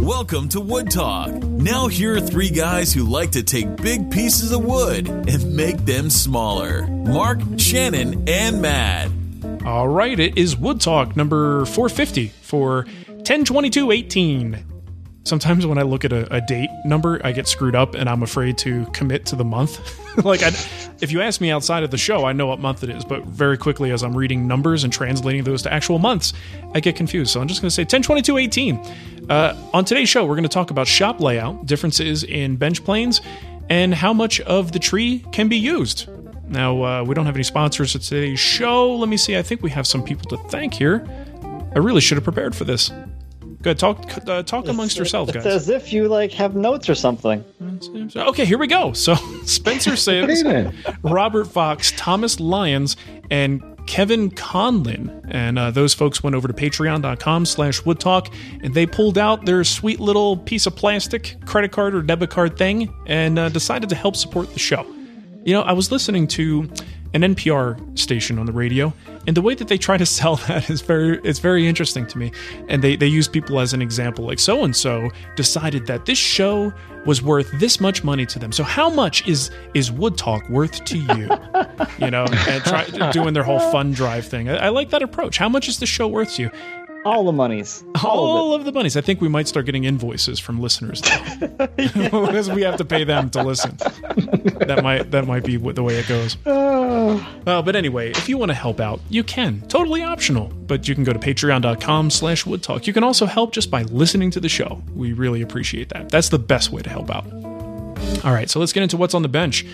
Welcome to Wood Talk. Now, here are three guys who like to take big pieces of wood and make them smaller Marc, Shannon, and Matt. All right, it is Wood Talk number 450 for 102218. Sometimes when I look at a, a date number, I get screwed up and I'm afraid to commit to the month. like, I, if you ask me outside of the show, I know what month it is, but very quickly as I'm reading numbers and translating those to actual months, I get confused. So I'm just going to say 102218. Uh, on today's show, we're going to talk about shop layout, differences in bench planes, and how much of the tree can be used. Now, uh, we don't have any sponsors at today's show. Let me see. I think we have some people to thank here. I really should have prepared for this. Good. Talk uh, talk amongst yourselves, It's guys. as if you like have notes or something. Okay, here we go. So Spencer Sims, Robert Fox, Thomas Lyons, and Kevin Conlin. And uh, those folks went over to patreon.com slash woodtalk and they pulled out their sweet little piece of plastic credit card or debit card thing and uh, decided to help support the show. You know, I was listening to an NPR station on the radio, and the way that they try to sell that is very it's very interesting to me. And they, they use people as an example, like so and so decided that this show was worth this much money to them. So how much is is Wood Talk worth to you? you know, and try doing their whole fund drive thing. I, I like that approach. How much is the show worth to you? All the monies. All, of, the monies. I think we might start getting invoices from listeners now. because we have to pay them to listen. that might that might be the way it goes. Uh, but anyway, if you want to help out, you can. Totally optional. But you can go to patreon.com slash woodtalk. You can also help just by listening to the show. We really appreciate that. That's the best way to help out. All right, so let's get into what's on the bench.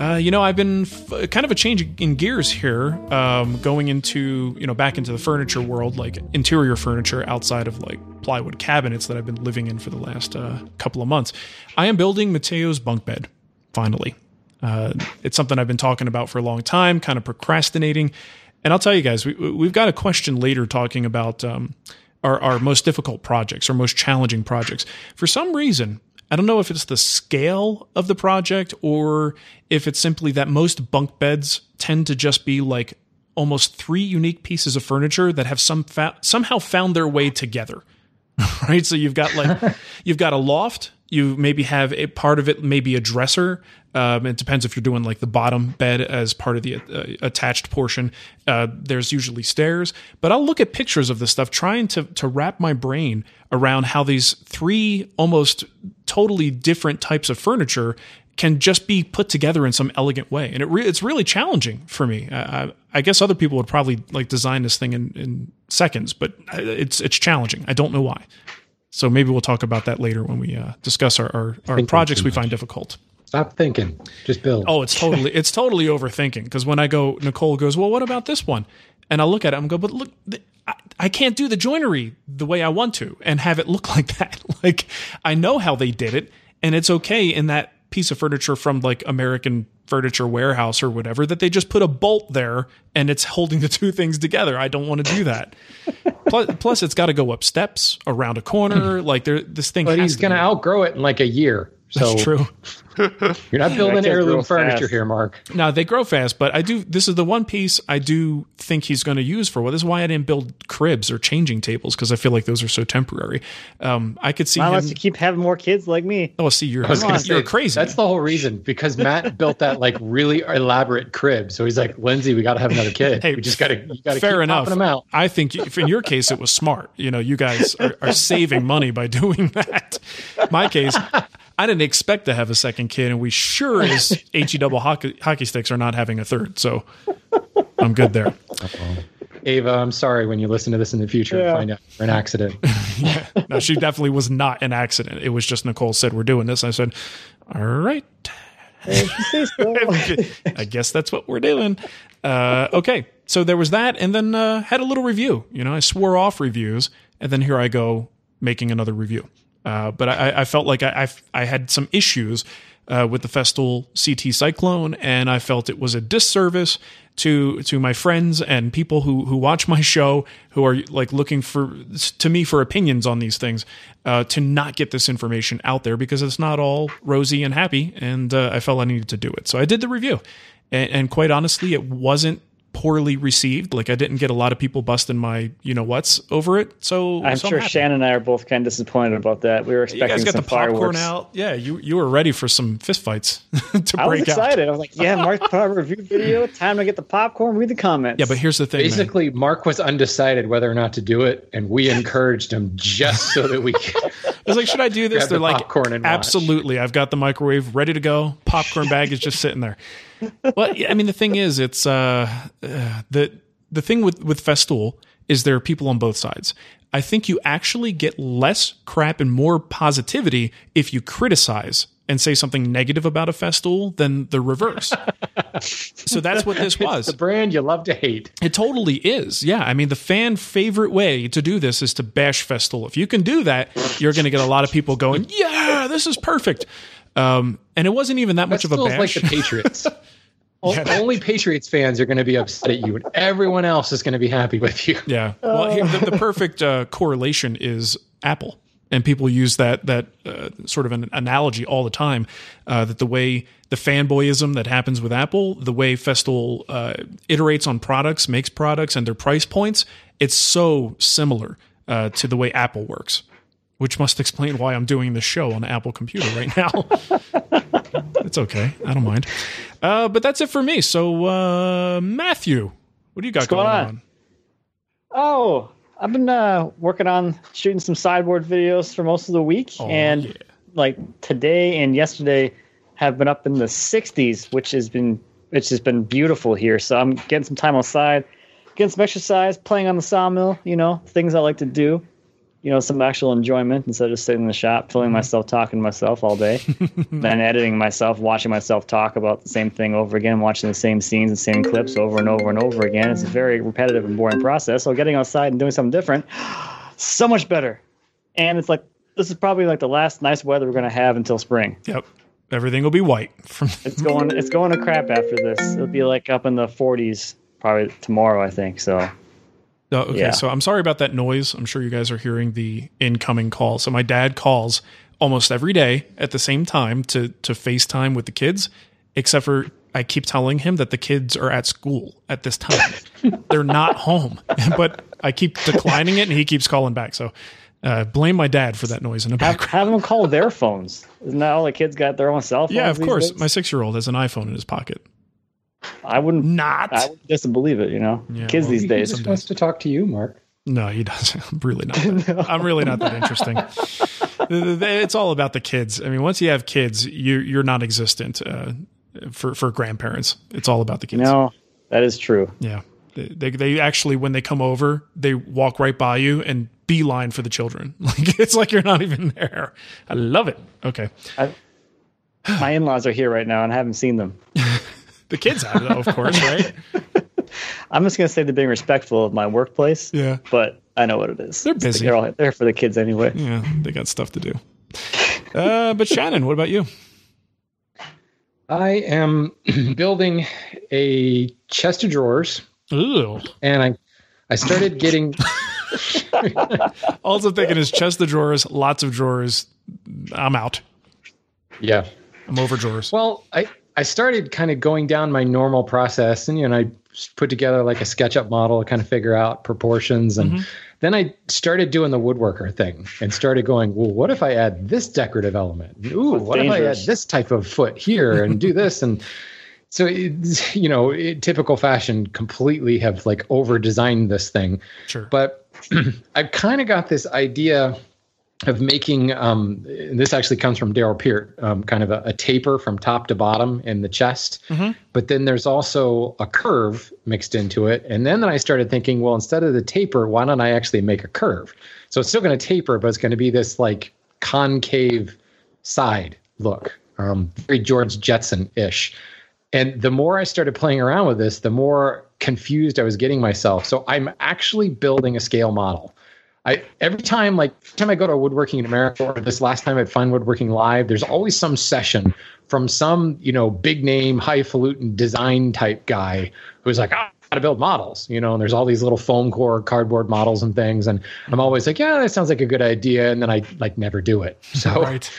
Uh, you know, I've been f- kind of a change in gears here, um, going into you know back into the furniture world, like interior furniture outside of like plywood cabinets that I've been living in for the last uh, couple of months. I am building Mateo's bunk bed. Finally, uh, it's something I've been talking about for a long time, kind of procrastinating. And I'll tell you guys, we, we've got a question later talking about um, our, our most difficult projects, our most challenging projects. For some reason, I don't know if it's the scale of the project or if it's simply that most bunk beds tend to just be like almost three unique pieces of furniture that have some fa- somehow found their way together. right? So you've got like you've got a loft. You maybe have a part of it, maybe a dresser. Um, it depends if you're doing like the bottom bed as part of the uh, attached portion. Uh, there's usually stairs, but I'll look at pictures of this stuff, trying to to wrap my brain around how these three almost totally different types of furniture can just be put together in some elegant way, and it re- it's really challenging for me. I, I, guess other people would probably like design this thing in, in seconds, but uh, it's it's challenging. I don't know why. So maybe we'll talk about that later when we uh, discuss our our, our projects we find difficult. Stop thinking. Just build. Oh, it's totally it's totally overthinking because when I go, Nicole goes, "Well, what about this one?" And I look at it, I'm go, "But look, th- I, I can't do the joinery the way I want to and have it look like that. like I know how they did it, and it's okay in that piece of furniture from like American Furniture Warehouse or whatever that they just put a bolt there and it's holding the two things together. I don't want to do that. plus, plus, it's got to go up steps around a corner. Hmm. like there, this thing. But he's going to outgrow it in like a year. So That's true. You're not building heirloom furniture fast. here, Marc. Now they grow fast, but I do. This is the one piece I do think he's going to use for what. This is why I didn't build cribs or changing tables because I feel like those are so temporary. Um, I could see Not him. unless you keep having more kids like me. oh, see, you're you're going to say crazy. That's the whole reason because Matt built that like really elaborate crib. So he's like, Lindsay, we got to have another kid. Hey, we just got to, got to Fair keep enough. popping them out. I think if in your case it was smart. You know, you guys are, are saving money by doing that. My case, I didn't expect to have a second kid, and we sure as he double hockey, hockey sticks are not having a third. So I'm good there. Ava, I'm sorry when you listen to this in the future Yeah. and find out you're an accident. No, she definitely was not an accident. It was just Nicole said we're doing this. I said, all right. I guess that's what we're doing. Uh, okay, so there was that, and then uh, had a little review. You know, I swore off reviews, and then here I go making another review. Uh, but I, I felt like I, I, I had some issues uh, with the Festool CT Cyclone, and I felt it was a disservice to to my friends and people who who watch my show, who are like looking for to me for opinions on these things, uh, to not get this information out there because it's not all rosy and happy, and uh, I felt I needed to do it, so I did the review, and, and quite honestly, it wasn't poorly received. Like I didn't get a lot of people busting my you know what's over it. So I'm so sure happy. Shannon and I are both kind of disappointed about that. We were You expecting guys got some the popcorn fireworks. out. Yeah, you you were ready for some fistfights to I was break out. excited. I was like, "Yeah, Marc put out a review video. Time to get the popcorn. Read the comments." Yeah, but here's the thing. man. Basically, Marc was undecided whether or not to do it, and we encouraged him just so that we could. I was like, should I do this? They're the like, popcorn and watch. absolutely. I've got the microwave ready to go. Popcorn bag is just sitting there. Well, I mean, the thing is, it's uh, uh, the the thing with with Festool is there are people on both sides. I think you actually get less crap and more positivity if you criticize and say something negative about a Festool than the reverse. so that's what this was. the brand you love to hate. It totally is. Yeah. I mean, the fan favorite way to do this is to bash Festool. If you can do that, you're going to get a lot of people going, yeah, this is perfect. Um, and it wasn't even that much of a still like the Patriots. O- Only Patriots fans are going to be upset at you, and everyone else is going to be happy with you. yeah. Well, here, the, the perfect uh, correlation is Apple. And people use that that uh, sort of an analogy all the time. Uh, that the way the fanboyism that happens with Apple, the way Festool uh, iterates on products, makes products, and their price points, it's so similar uh, to the way Apple works. Which must explain why I'm doing this show on Apple computer right now. it's okay, I don't mind. Uh, but that's it for me. So, uh, Matthew, what do you got going going on? on? Oh, I've been uh, working on shooting some sideboard videos for most of the week, Oh, and yeah. like today and yesterday have been up in the 60s, which has been which has been beautiful here. So I'm getting some time outside, getting some exercise, playing on the sawmill. You know, things I like to do. You know, some actual enjoyment instead of just sitting in the shop, Mm-hmm. filling myself talking to myself all day, then editing myself, watching myself talk about the same thing over again, watching the same scenes and same clips over and over and over again. It's a very repetitive and boring process. So getting outside and doing something different, so much better. And it's like this is probably like the last nice weather we're gonna have until spring. Yep. Everything will be white from It's going it's going to crap after this. It'll be like up in the 40s probably tomorrow, I think. So Oh, okay, Yeah. so I'm sorry about that noise. I'm sure you guys are hearing the incoming call. So my dad calls almost every day at the same time to to FaceTime with the kids, except for I keep telling him that the kids are at school at this time. They're not home, but I keep declining it, and he keeps calling back. So uh, blame my dad for that noise in the have, background. have them call their phones. Isn't that all the kids got their own cell phones? Yeah, of course. days? My six year old has an iPhone in his pocket. I wouldn't Not. I wouldn't disbelieve it, you know. Yeah, kids well, these days. just wants to talk to you, Marc. No, he doesn't. I'm really not. That, I'm really not that interesting. it's all about the kids. I mean, once you have kids, you you're non-existent uh, for for grandparents. It's all about the kids. No, that is true. Yeah, they, they they actually when they come over, they walk right by you and beeline for the children. Like it's like you're not even there. I love it. Okay, My in-laws are here right now, and I haven't seen them. The kids have it, though, of course, right? I'm just gonna say they're being respectful of my workplace. Yeah. but I know what it is. They're It's like busy. They're all there for the kids anyway. Yeah, they got stuff to do. Uh, but Shannon, what about you? I am building a chest of drawers. Ooh. And I I started getting also thinking is chest of drawers, lots of drawers. I'm out. Yeah. I'm over drawers. Well, I I started kind of going down my normal process and you know I put together like a SketchUp model to kind of figure out proportions and mm-hmm. then I started doing the woodworker thing and started going, well, what if I add this decorative element? Ooh, That's what dangerous. if I add this type of foot here and do this and so it, you know, in typical fashion, completely have like over designed this thing. Sure. But I've kind of got this idea of making um, this actually comes from Darrell Peart, um, kind of a, a, taper from top to bottom in the chest. Mm-hmm. But then there's also a curve mixed into it. And then, then I started thinking, well, instead of the taper, why don't I actually make a curve? So it's still going to taper, but it's going to be this like concave side look, um, very George Jetson ish. And the more I started playing around with this, the more confused I was getting myself. So I'm actually building a scale model. I every time like every time I go to woodworking in America or this last time at Fine Woodworking Live, there's always some session from some, you know, big name, highfalutin design type guy who's like, ah, how to build models, you know, and there's all these little foam core cardboard models and things. And I'm always like, yeah, that sounds like a good idea. And then I like never do it. So right.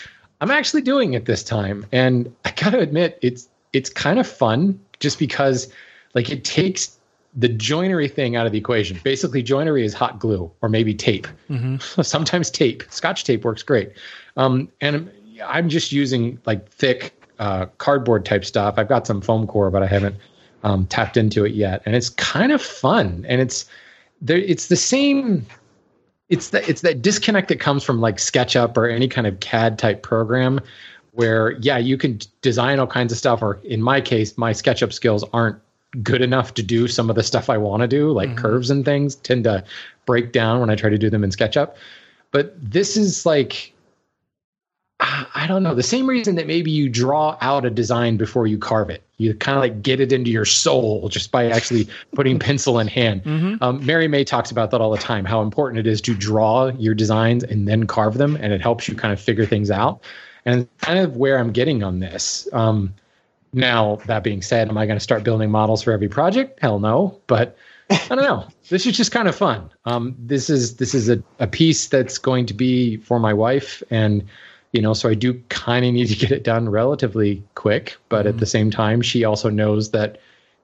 I'm actually doing it this time. And I gotta admit, it's it's kind of fun just because like it takes the joinery thing out of the equation. Basically, joinery is hot glue or maybe tape. Mm-hmm. Sometimes tape. Scotch tape works great. Um, and I'm just using like thick uh, cardboard type stuff. I've got some foam core, but I haven't um, tapped into it yet. And it's kind of fun. And it's there. It's the same. It's that it's that disconnect that comes from like SketchUp or any kind of CAD type program, where yeah, you can design all kinds of stuff. Or in my case, my SketchUp skills aren't good enough to do some of the stuff I want to do, like mm-hmm. curves and things tend to break down when I try to do them in SketchUp. But this is like, I don't know, the same reason that maybe you draw out a design before you carve it. You kind of like get it into your soul just by actually putting pencil in hand. Mm-hmm. Um, Mary May talks about that all the time, how important it is to draw your designs and then carve them, and it helps you kind of figure things out. And kind of where I'm getting on this. Um, now, that being said, am I going to start building models for every project? Hell no. But I don't know. This is just kind of fun. Um, this is this is a, a piece that's going to be for my wife, and you know, so I do kind of need to get it done relatively quick. But mm-hmm. at the same time, she also knows that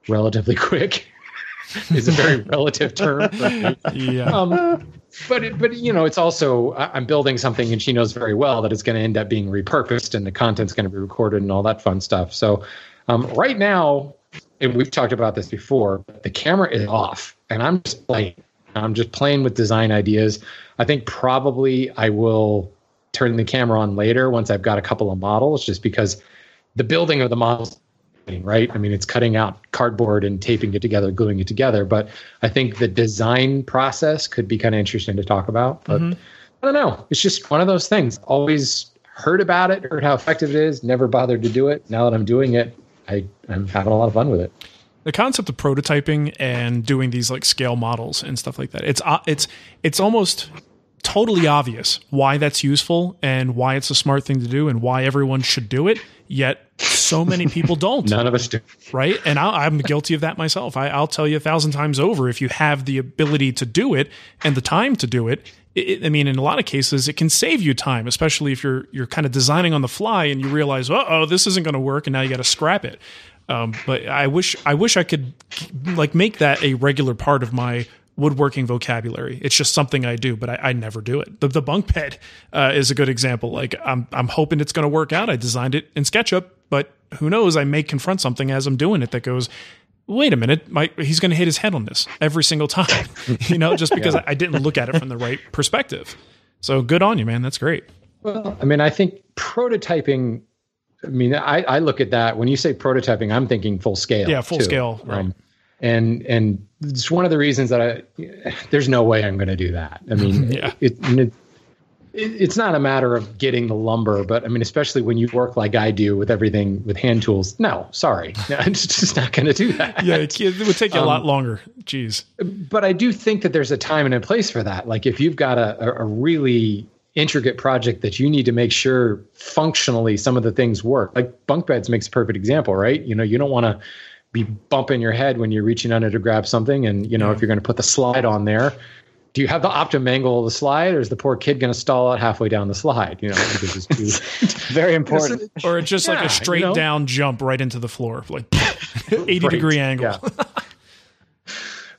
relatively quick is a very relative term. Right? Yeah. Um, but it, but you know, it's also I'm building something, and she knows very well that it's going to end up being repurposed, and the content's going to be recorded, and all that fun stuff. So, um, right now, and we've talked about this before, the camera is off, and I'm just playing. I'm just playing with design ideas. I think probably I will turn the camera on later once I've got a couple of models, just because the building of the models right? I mean, it's cutting out cardboard and taping it together, gluing it together. But I think the design process could be kind of interesting to talk about. But mm-hmm. I don't know. It's just one of those things. Always heard about it, heard how effective it is, never bothered to do it. Now that I'm doing it, I, I'm having a lot of fun with it. The concept of prototyping and doing these like scale models and stuff like that. It's uh, it's it's almost totally obvious why that's useful and why it's a smart thing to do and why everyone should do it. Yet so many people don't. None of us do. Right. And i am guilty of that myself. I, will tell you a thousand times over if you have the ability to do it and the time to do it, it, I mean, in a lot of cases, it can save you time, especially if you're you're kind of designing on the fly and you realize, oh, this isn't going to work, and now you got to scrap it. Um, but I wish I wish I could like make that a regular part of my woodworking vocabulary. It's just something I do, but I, I never do it. The, the bunk bed uh, is a good example. Like I'm, I'm hoping it's going to work out. I designed it in SketchUp, but who knows? I may confront something as I'm doing it that goes, wait a minute, my, he's going to hit his head on this every single time, you know, just because yeah. I, I didn't look at it from the right perspective. So good on you, man. That's great. Well, I mean, I think prototyping. I mean, I, I look at that when you say prototyping, I'm thinking full scale. Yeah, full too. scale. Right. Um, and and it's one of the reasons that I there's no way I'm going to do that. I mean, yeah. it, it, it's not a matter of getting the lumber, but I mean, especially when you work like I do with everything with hand tools. No, sorry, I'm just not going to do that. Yeah, it, it would take you um, a lot longer. Jeez. But I do think that there's a time and a place for that. Like if you've got a, a really intricate project that you need to make sure functionally some of the things work. Like bunk beds makes a perfect example, right? You know, you don't want to be bumping your head when you're reaching under to grab something. And, you know, if you're going to put the slide on there, do you have the optimum angle of the slide or is the poor kid going to stall out halfway down the slide? You know, because it's too. Very important. Or just like a straight you know? down jump right into the floor, like 80 Right, degree angle. yeah.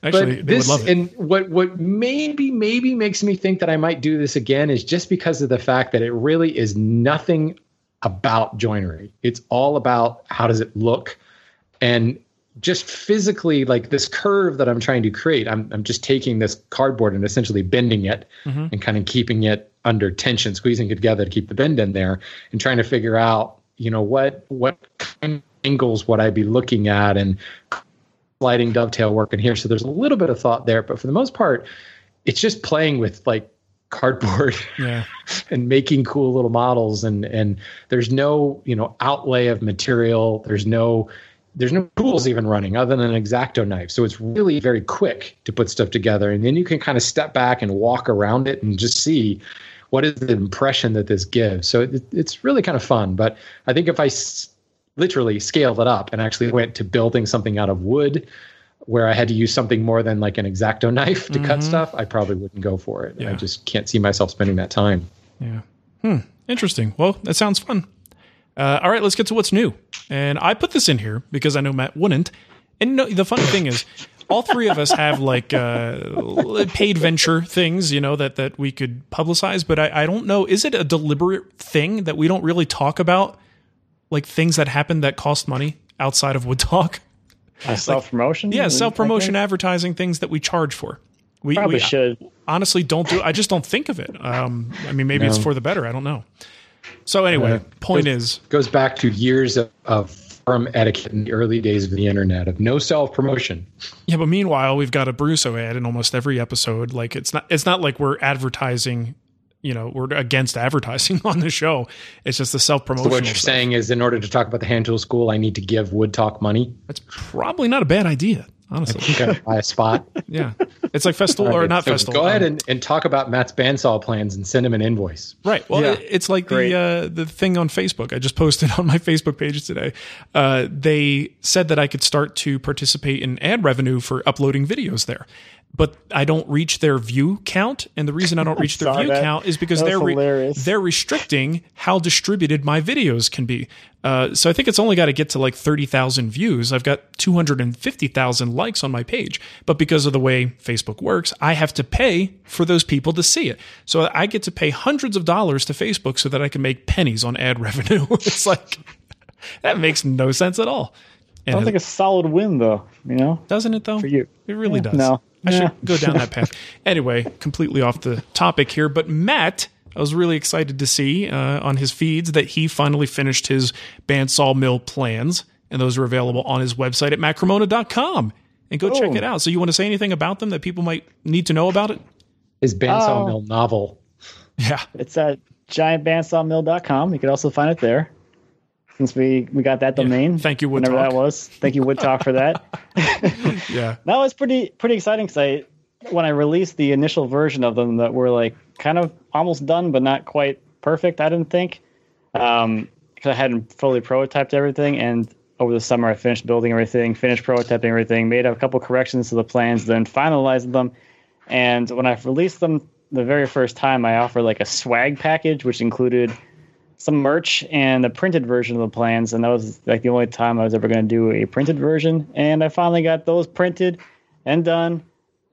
Actually, but this would love it. and what what maybe maybe makes me think that I might do this again is just because of the fact that it really is nothing about joinery. It's all about how does it look and just physically like this curve that I'm trying to create. I'm I'm just taking this cardboard and essentially bending it Mm-hmm. and kind of keeping it under tension, squeezing it together to keep the bend in there and trying to figure out, you know, what what kind of angles would I be looking at and sliding dovetail work in here. So there's a little bit of thought there, but for the most part, it's just playing with like cardboard yeah. and making cool little models and and there's no, you know, outlay of material. There's no there's no tools even running other than an exacto knife. So it's really very quick to put stuff together. And then you can kind of step back and walk around it and just see what is the impression that this gives. So it, it's really kind of fun. But I think if I s- literally scaled it up and actually went to building something out of wood where I had to use something more than like an exacto knife to cut stuff, I probably wouldn't go for it. Yeah. I just can't see myself spending that time. Yeah. Hmm. Interesting. Well, that sounds fun. Uh, all right, let's get to what's new. And I put this in here because I know Matt wouldn't. And no, the funny thing is, all three of us have like uh, paid venture things, you know, that that we could publicize. But I, I don't know. Is it a deliberate thing that we don't really talk about, like things that happen that cost money outside of Wood Talk? self promotion. Yeah, self promotion, advertising, things that we charge for. We Probably we should. honestly don't do. I just don't think of it. Um, I mean, maybe it's for the better. I don't know. So anyway, Uh, point is, goes back to years of, of forum etiquette in the early days of the internet of no self promotion. yeah. But meanwhile, we've got a Brusso ad in almost every episode. Like it's not. It's not like we're advertising. You know, we're against advertising on the show. It's just the self So promotion. what you're saying is, in order to talk about the hand tool school, I need to give Wood Talk money. That's probably not a bad idea, honestly. Okay, buy a spot. yeah, it's like festival or not So festival. Go ahead um, and, and talk about Matt's bandsaw plans and send him an invoice. Right. Well, Yeah. it- it's like Great. the uh, the thing on Facebook. I just posted on my Facebook page today. Uh, they said that I could start to participate in ad revenue for uploading videos there, but I don't reach their view count. And the reason I don't reach their view that. count is because they're re- they're restricting how distributed my videos can be. Uh, so I think it's only got to get to like thirty thousand views. I've got two hundred and fifty thousand likes on my page, but because of the way Facebook works, I have to pay for those people to see it. So I get to pay hundreds of dollars to Facebook so that I can make pennies on ad revenue. it's like that makes no sense at all. And Sounds it- like a solid win, though. You know, doesn't it though? for you. It really does. no. I should go down that path. Anyway, completely off the topic here, but Matt, I was really excited to see uh, on his feeds that he finally finished his bandsaw mill plans, and those are available on his website at mattcremona.com. And go check Oh. it out. So, you want to say anything about them that people might need to know about it? His bandsaw Oh. mill novel. Yeah. It's at giantbandsawmill.com. You can also find it there. Since we, we got that domain. Thank you, Wood Whenever Talk. that was. Thank you, Wood Talk, for that. Yeah. that was pretty pretty exciting because I when I released the initial version of them that were like kind of almost done but not quite perfect. I didn't think um, because I hadn't fully prototyped everything, and over the summer I finished building everything, finished prototyping everything, made a couple corrections to the plans, then finalized them. And when I released them the very first time, I offered like a swag package, which included some merch and a printed version of the plans. And that was like the only time I was ever going to do a printed version. And I finally got those printed and done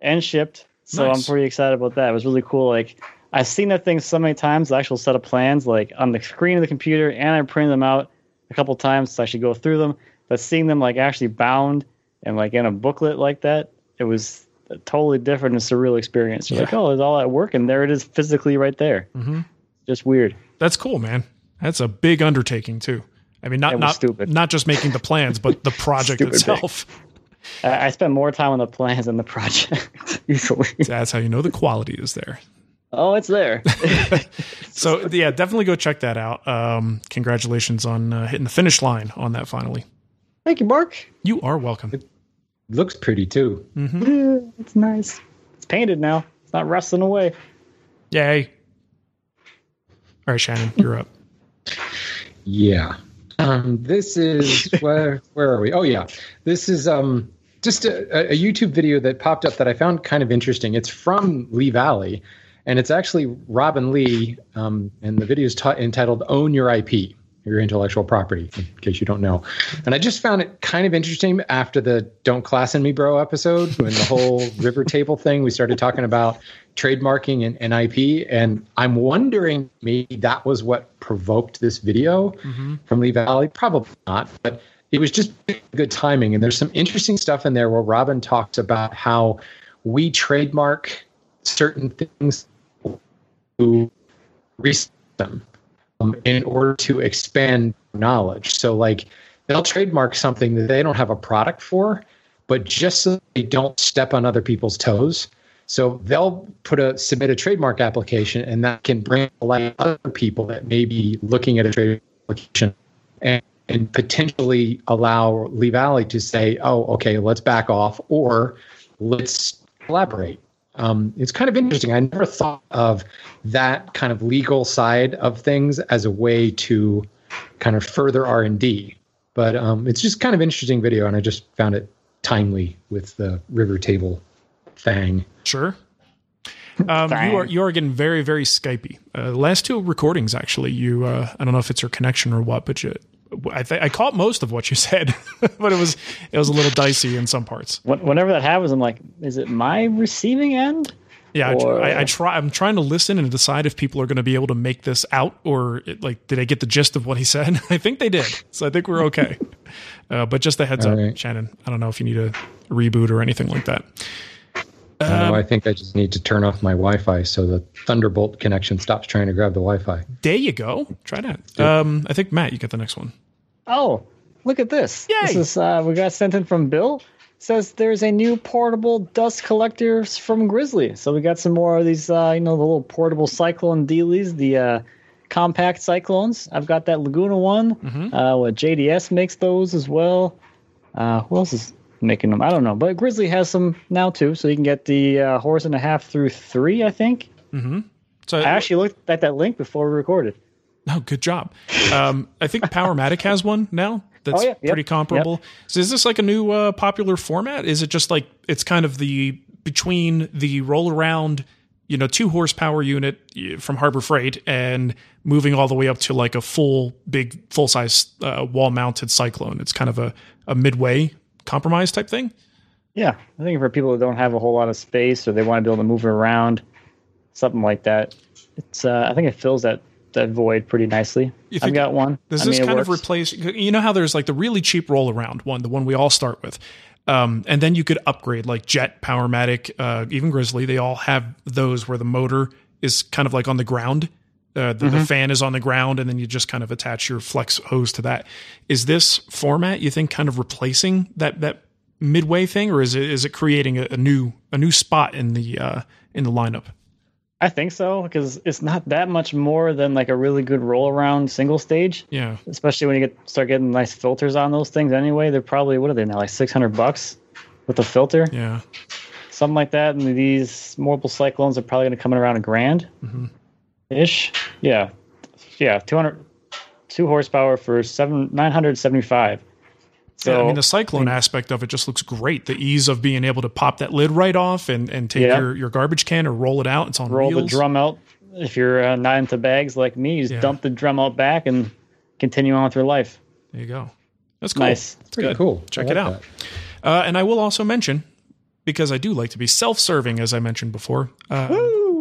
and shipped. So Nice. I'm pretty excited about that. It was really cool. Like I've seen that thing so many times, the actual set of plans, like on the screen of the computer, and I printed them out a couple times so I should go through them. But seeing them like actually bound and like in a booklet like that, it was a totally different and surreal experience. You're like, oh, there's all that work, and there it is physically right there. Mm-hmm. Just weird. That's cool, man. That's a big undertaking, too. I mean, not not stupid. not just making the plans, but the project itself. I, I spent more time on the plans than the project easily. That's how you know the quality is there. oh, it's there. So yeah, definitely go check that out. Um, congratulations on uh, hitting the finish line on that. Finally, Thank you, Marc. you are welcome. It Looks pretty too. It's nice. It's painted now. It's not rusting away. Yay! All right, Shannon, you're up. Yeah. Um, this is where where are we? Oh yeah, this is um just a, a YouTube video that popped up that I found kind of interesting. It's from Lee Valley, and it's actually Robin Lee, um, and the video is t- entitled "Own Your IP." Your intellectual property, in case you don't know. And I just found it kind of interesting after the Don't Klassen Me Bro episode, when the whole river table thing, we started talking about trademarking and, and IP. And I'm wondering maybe that was what provoked this video mm-hmm. from Lee Valley. Probably not, but it was just good timing. And there's some interesting stuff in there where Robin talks about how we trademark certain things to resell them um, in order to expand knowledge. So, like, they'll trademark something that they don't have a product for, but just so they don't step on other people's toes. So they'll put a submit a trademark application, and that can bring to light other people that may be looking at a trade application, and, and potentially allow Lee Valley to say, "Oh, okay, let's back off," or let's collaborate. Um, it's kind of interesting. I never thought of that kind of legal side of things as a way to kind of further R and D. But um, it's just kind of interesting video, and I just found it timely with the river table thing. Sure. Um, you are you are getting very very Skypey. Uh, last two recordings actually, you uh, I don't know if it's your connection or what, but you, I th- I caught most of what you said, but it was it was a little dicey in some parts. Whenever that happens, I'm like, is it my receiving end? Yeah, I, Or- I, I try. I'm trying to listen and decide if people are going to be able to make this out, or it, like, did I get the gist of what he said? I think they did, so I think we're okay. uh, but just a heads All up, right. Shannon. I don't know if you need a reboot or anything like that. Oh, I think I just need to turn off my Wi-Fi so the Thunderbolt connection stops trying to grab the Wi-Fi. There you go. Try that. Um, I think Matt, you get the next one. Oh, look at this. This is uh, we got sent in from Bill. Says there's a new portable dust collector from Grizzly. So we got some more of these, uh, you know, the little portable cyclone dealies, the uh, compact cyclones. I've got that Laguna one. Uh, what JDS makes those as well. Uh, who else is making them? I don't know, but Grizzly has some now too. So you can get the uh, horse and a half through three, I think. Mm-hmm. So I actually looked at that link before we recorded. Oh, good job. Um, I think Powermatic has one now that's Oh, yeah. Yep. pretty comparable. So is this like a new uh, popular format? Is it just like it's kind of the between the roll around, you know, two horsepower unit from Harbor Freight and moving all the way up to like a full big full size uh, wall mounted Cyclone? It's kind of a, a midway compromise type thing. Yeah, I think for people that don't have a whole lot of space or they want to be able to move it around, something like that. It's uh, I think it fills that that void pretty nicely. You I've got one. Does I this mean, kind of replace? You know how there's like the really cheap roll around one, the one we all start with, um, and then you could upgrade like Jet, Powermatic, uh, even Grizzly. They all have those where the motor is kind of like on the ground. Uh, the, Mm-hmm. the fan is on the ground, and then you just kind of attach your flex hose to that. Is this format you think kind of replacing that that midway thing, or is it is it creating a, a new a new spot in the uh, in the lineup? I think so because it's not that much more than like a really good roll around single stage. Yeah, Especially when you get start getting nice filters on those things. Anyway, they're probably what are they now like six hundred bucks with a filter, yeah. something like that. And these mobile cyclones are probably going to come in around a grand ish. Yeah, yeah, 200, two horsepower for seven nine hundred seventy five. So yeah, I mean, the cyclone aspect of it just looks great. The ease of being able to pop that lid right off and, and take Yeah. your, your garbage can or roll it out. It's on roll wheels. the drum out. If you're uh, not into bags like me, you just Yeah. dump the drum out back and continue on with your life. There you go. That's cool. Nice. It's Pretty good. cool. Check like it out. Uh, and I will also mention, because I do like to be self-serving, as I mentioned before, uh,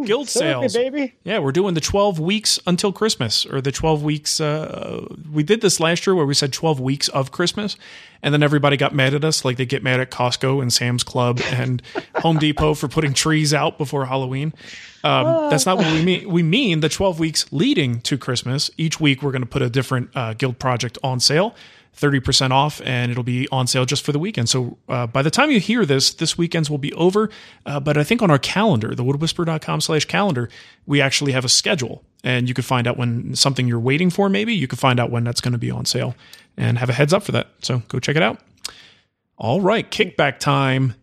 guild me, sales. baby. Yeah, we're doing the 12 weeks until Christmas, or the 12 weeks. Uh, we did this last year where we said 12 weeks of Christmas, and then everybody got mad at us, like they get mad at Costco and Sam's Club and Home Depot for putting trees out before Halloween. Um, that's not what we mean. We mean the 12 weeks leading to Christmas. Each week, we're going to put a different uh, guild project on sale. 30% off and it'll be on sale just for the weekend. So uh, by the time you hear this, this weekend's will be over. Uh, but I think on our calendar, the woodwhisperer.com slash calendar, we actually have a schedule and you can find out when something you're waiting for, maybe you can find out when that's going to be on sale and have a heads up for that. So go check it out. All right, kickback time.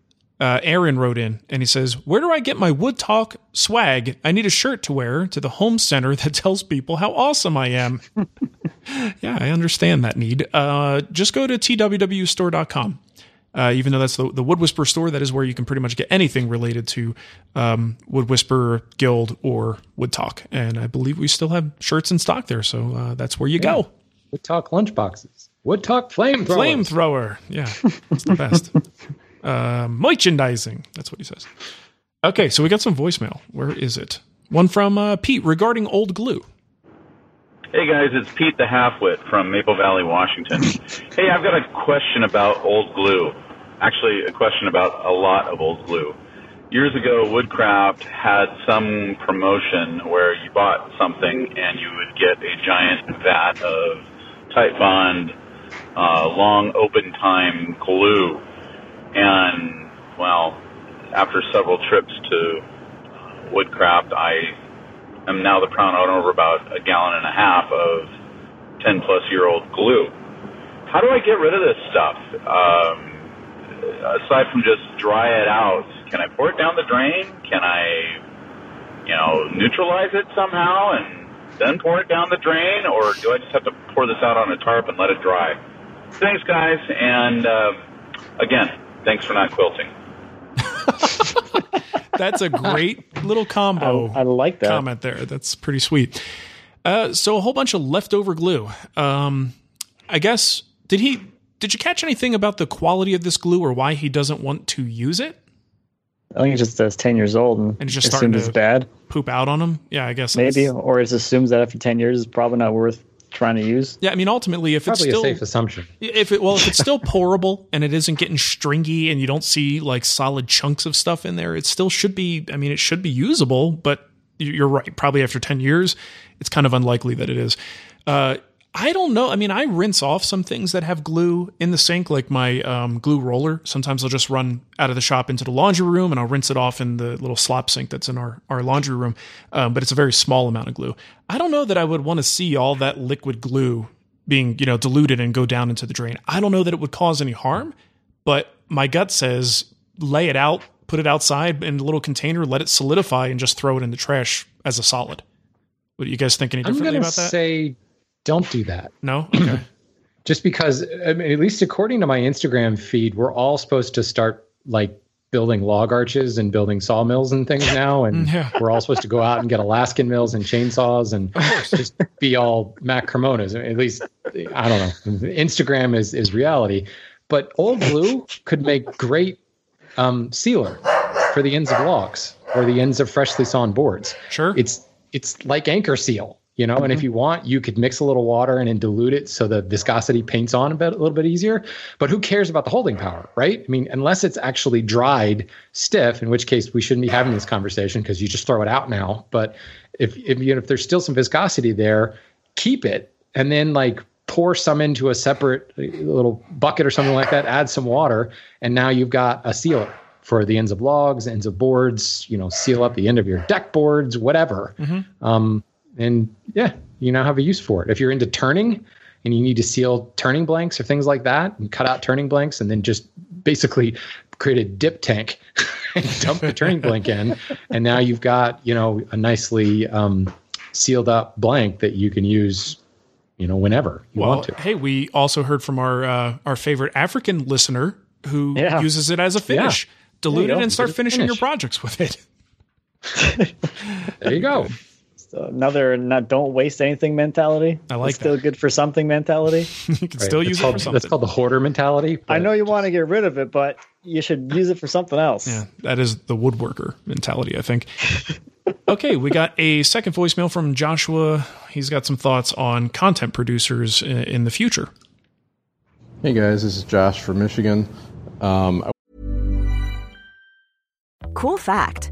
Uh, Aaron wrote in and he says, Where do I get my Wood Talk swag? I need a shirt to wear to the home center that tells people how awesome I am. yeah, I understand that need. Uh, just go to twwstore.com. Uh, even though that's the, the Wood Whisperer store, that is where you can pretty much get anything related to um, Wood Whisperer Guild or Wood Talk. And I believe we still have shirts in stock there. So uh, that's where you go. Wood Talk lunchboxes. Wood Talk flamethrower. Flamethrower. Yeah, it's the best. uh, merchandising. That's what he says. Okay, so we got some voicemail. Where is it? One from uh, Pete regarding old glue. Hey guys, it's Pete the Halfwit from Maple Valley, Washington. hey, I've got a question about old glue. Actually, a question about a lot of old glue. Years ago, Woodcraft had some promotion where you bought something and you would get a giant vat of Titebond uh, long open time glue. And, well, after several trips to Woodcraft, I am now the proud owner of about a gallon and a half of 10 plus year old glue. How do I get rid of this stuff? Um, aside from just dry it out, can I pour it down the drain? Can I, you know, neutralize it somehow and then pour it down the drain? Or do I just have to pour this out on a tarp and let it dry? Thanks, guys. And uh, again, thanks for not quilting. That's a great little combo. I, I like that. comment there. That's pretty sweet. Uh, so a whole bunch of leftover glue. Um, I guess did he? Did you catch anything about the quality of this glue or why he doesn't want to use it? I think it just says 10 years old and, And it's just starting assumes to it's bad. Poop out on him? Yeah, I guess Maybe. Or it assumes that after 10 years, it's probably not worth trying to use. Yeah, I mean, ultimately, if Probably it's still a safe assumption. if it well if it's still pourable and it isn't getting stringy and you don't see like solid chunks of stuff in there it still should be i mean it should be usable but you're right probably after 10 years it's kind of unlikely that it is uh, i don't know i mean i rinse off some things that have glue in the sink like my um, glue roller sometimes i'll just run out of the shop into the laundry room and i'll rinse it off in the little slop sink that's in our, our laundry room um, but it's a very small amount of glue i don't know that i would want to see all that liquid glue being you know diluted and go down into the drain. I don't know that it would cause any harm, but my gut says lay it out, put it outside in a little container, let it solidify, and just throw it in the trash as a solid. What do you guys think any I'm going to about that? say don't do that. no, okay, Just because, I mean, at least according to my Instagram feed, we're all supposed to start like building log arches and building sawmills and things now. And Yeah. we're all supposed to go out and get Alaskan mills and chainsaws and just be all Matt Cremonas. At least, I don't know. Instagram is, is reality. But old Blue could make great um, sealer for the ends of logs or the ends of freshly sawn boards. sure. It's it's like Anchorseal, you know. And if you want, you could mix a little water and then dilute it so the viscosity paints on a bit a little bit easier. But who cares about the holding power, right? I mean, unless it's actually dried stiff, in which case we shouldn't be having this conversation because you just throw it out now. But if if you know, if there's still some viscosity there, keep it and then like pour some into a separate uh, little bucket or something like that. Add some water, and now you've got a sealer for the ends of logs, ends of boards. You know, seal up the end of your deck boards, whatever. Um, and yeah, you now have a use for it. If you're into turning and you need to seal turning blanks or things like that, and cut out turning blanks, and then just basically create a dip tank and dump the turning blank in, and now you've got you know a nicely um, sealed up blank that you can use, you know, whenever you well, want to. hey, we also heard from our uh, our favorite African listener who Yeah. uses it as a finish. Dilute it and start Get a finishing your projects with it. There you go. So another not don't waste anything mentality. I like It's still good for something mentality. you can still Right. use That's it called, for something. That's called the hoarder mentality. I know you want to get rid of it, but you should use it for something else. Yeah, that is the woodworker mentality, I think. okay, we got a second voicemail from Joshua. He's got some thoughts on content producers in, in the future. Hey guys, this is Josh from Michigan. Um, Cool fact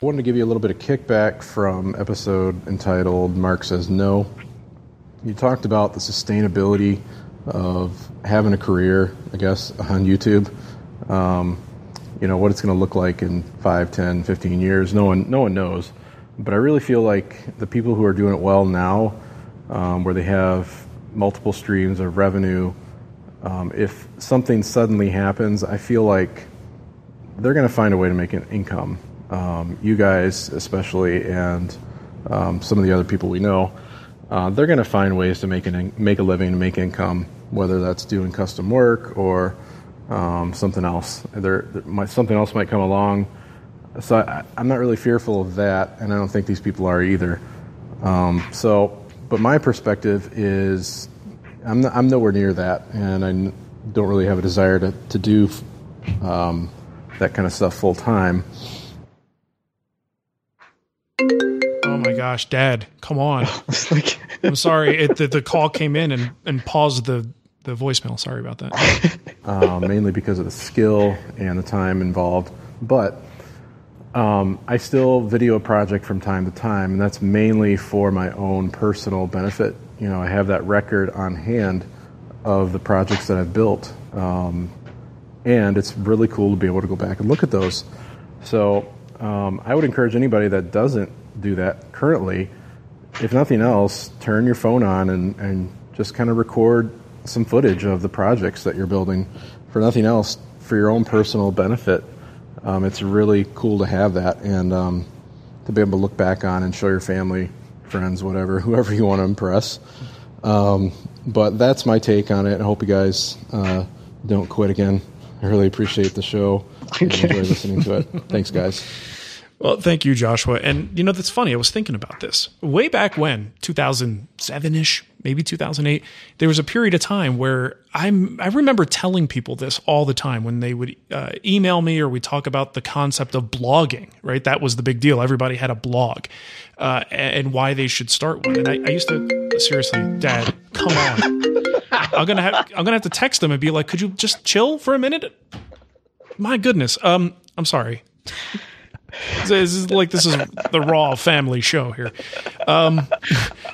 I wanted to give you a little bit of kickback from episode entitled Marc Says No. You talked about the sustainability of having a career, I guess, on YouTube. Um, you know, what it's going to look like in 5, 10, 15 years. No one, no one knows. But I really feel like the people who are doing it well now, um, where they have multiple streams of revenue, um, if something suddenly happens, I feel like they're going to find a way to make an income. Um, you guys, especially, and um, some of the other people we know, uh, they're going to find ways to make an make a living make income, whether that's doing custom work or um, something else. There, there might, something else might come along. So I, I'm not really fearful of that, and I don't think these people are either. Um, so, but my perspective is, I'm, not, I'm nowhere near that, and I don't really have a desire to to do um, that kind of stuff full time. Gosh, Dad, come on. I'm sorry. It, the, the call came in and, and paused the, the voicemail. Sorry about that. uh, mainly because of the skill and the time involved. But um, I still video a project from time to time, and that's mainly for my own personal benefit. You know, I have that record on hand of the projects that I've built, um, and it's really cool to be able to go back and look at those. So um, I would encourage anybody that doesn't do that currently, if nothing else, turn your phone on and, and just kind of record some footage of the projects that you're building. For nothing else, for your own personal benefit, um, it's really cool to have that and um, to be able to look back on and show your family, friends, whatever, whoever you want to impress. Um, but that's my take on it. I hope you guys uh, don't quit again. I really appreciate the show. and enjoy listening to it. Thanks, guys. Well, thank you, Joshua. And you know, that's funny. I was thinking about this way back when, 2007 ish, maybe 2008. There was a period of time where I'm, I remember telling people this all the time when they would uh, email me or we talk about the concept of blogging, right? That was the big deal. Everybody had a blog uh, and why they should start one. And I, I used to, seriously, Dad, come on. I'm gonna have I'm gonna have to text them and be like, could you just chill for a minute? My goodness. Um, I'm sorry. This is like this is the raw family show here. Um,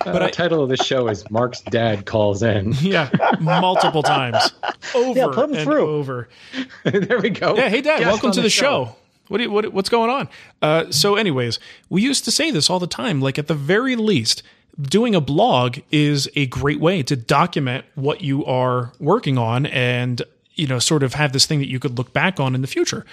but the title of the show is Marc's dad calls in. Yeah, multiple times, over Yeah, and through. over. there we go. Yeah, hey dad, Guest welcome to the, show. What, do you, what what's going on? Uh, so, anyways, we used to say this all the time. Like at the very least, doing a blog is a great way to document what you are working on, and you know, sort of have this thing that you could look back on in the future.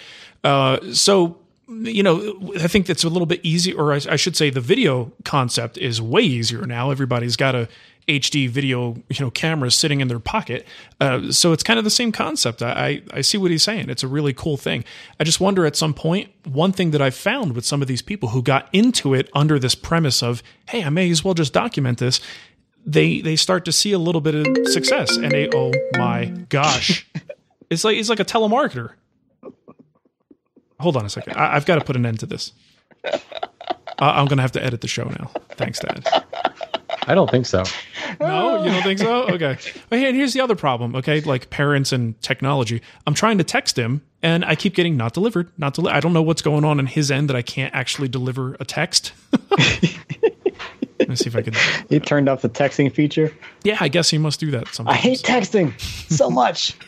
Uh, so. You know, I think that's a little bit easy, or I, I should say, the video concept is way easier now. Everybody's got a HD video, you know, cameras sitting in their pocket. Uh, so it's kind of the same concept. I, I I see what he's saying. It's a really cool thing. I just wonder at some point. one thing that I've found with some of these people who got into it under this premise of, hey, I may as well just document this. They they start to see a little bit of success, and they, oh my gosh, it's like it's like a telemarketer. Hold on a second. I, I've got to put an end to this. I, I'm going to have to edit the show now. Thanks, Dad. I don't think so. No, you don't think so? Okay. But hey, and here's the other problem. Okay, like parents and technology. I'm trying to text him, and I keep getting not delivered, not deli- I don't know what's going on in his end that I can't actually deliver a text. Let me see if I can. he turned off the texting feature. Yeah, I guess he must do that I hate texting so much.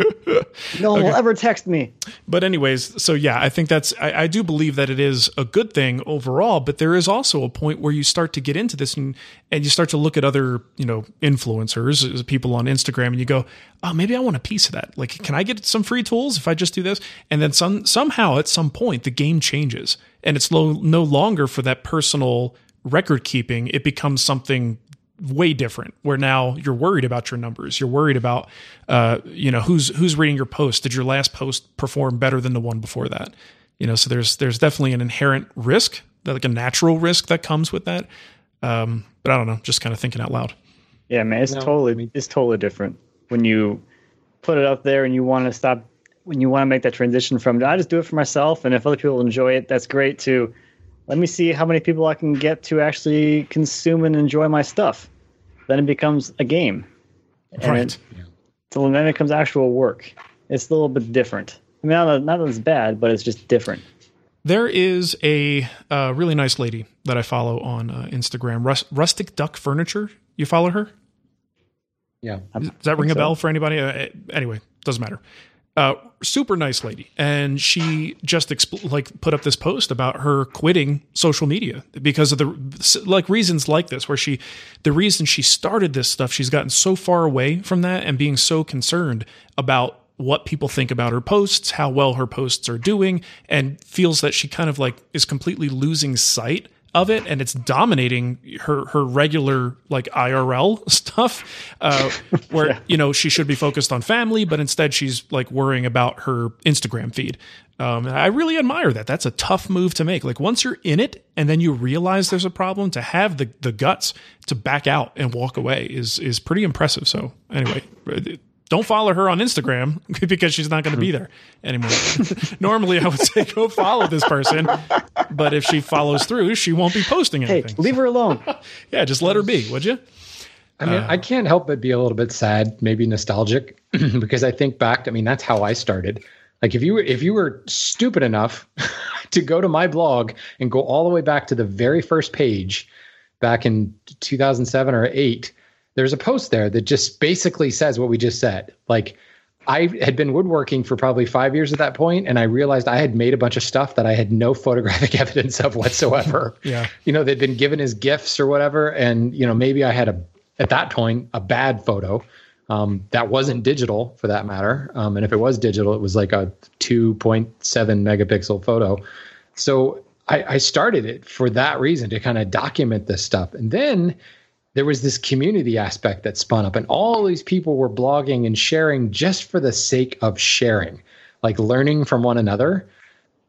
No one will ever text me. But anyways, so yeah, I think that's I, I do believe that it is a good thing overall, but there is also a point where you start to get into this and and you start to look at other, you know, influencers, uh, people on Instagram, and you go, Oh, maybe I want a piece of that. Like, can I get some free tools if I just do this? And then some somehow at some point the game changes and it's lo- no longer for that personal record keeping, it becomes something way different where now you're worried about your numbers you're worried about uh, you know who's who's reading your post did your last post perform better than the one before that you know so there's there's definitely an inherent risk like a natural risk that comes with that Um, but I don't know, just kind of thinking out loud. Yeah, man, it's No, totally it's totally different when you put it up there and you want to stop when you want to make that transition from I just do it for myself and if other people enjoy it, that's great too. Let me see how many people I can get to actually consume and enjoy my stuff. Then it becomes a game. And Right. it- so then it becomes actual work. It's a little bit different. I mean, not that, not that it's bad, but it's just different. There is a uh, really nice lady that I follow on uh, Instagram, Rus- Rustic Duck Furniture. You follow her? Yeah. Does that ring a so. bell for anybody? Uh, anyway, doesn't matter. Uh, super nice lady, and she just expl- like put up this post about her quitting social media because of the like reasons like this, where she the reason she started this stuff, she's gotten so far away from that and being so concerned about what people think about her posts, how well her posts are doing, and feels that she kind of like is completely losing sight of it and it's dominating her her regular like IRL stuff uh where you know she should be focused on family but instead she's like worrying about her Instagram feed. Um I really admire that. That's a tough move to make. Like once you're in it and then you realize there's a problem to have the the guts to back out and walk away is is pretty impressive. So anyway don't follow her on Instagram because she's not going to be there anymore. Normally, I would say go follow this person, but if she follows through, she won't be posting Hey, anything. leave her alone. yeah, just let her be, would you? I mean, I uh, can't help but be a little bit sad, maybe nostalgic, because I think back. I mean, that's how I started. Like, if you were if you were stupid enough to go to my blog and go all the way back to the very first page, back in 2007 or eight, there's a post there that just basically says what we just said. Like, I had been woodworking for probably five years at that point, and I realized I had made a bunch of stuff that I had no photographic evidence of whatsoever. Yeah. You know, they'd been given as gifts or whatever, and you know, maybe I had a at that point a bad photo um, that wasn't digital for that matter. Um, and if it was digital, it was like a 2.7 megapixel photo. So I, I started it for that reason to kind of document this stuff, and then there was this community aspect that spun up and all these people were blogging and sharing just for the sake of sharing like learning from one another.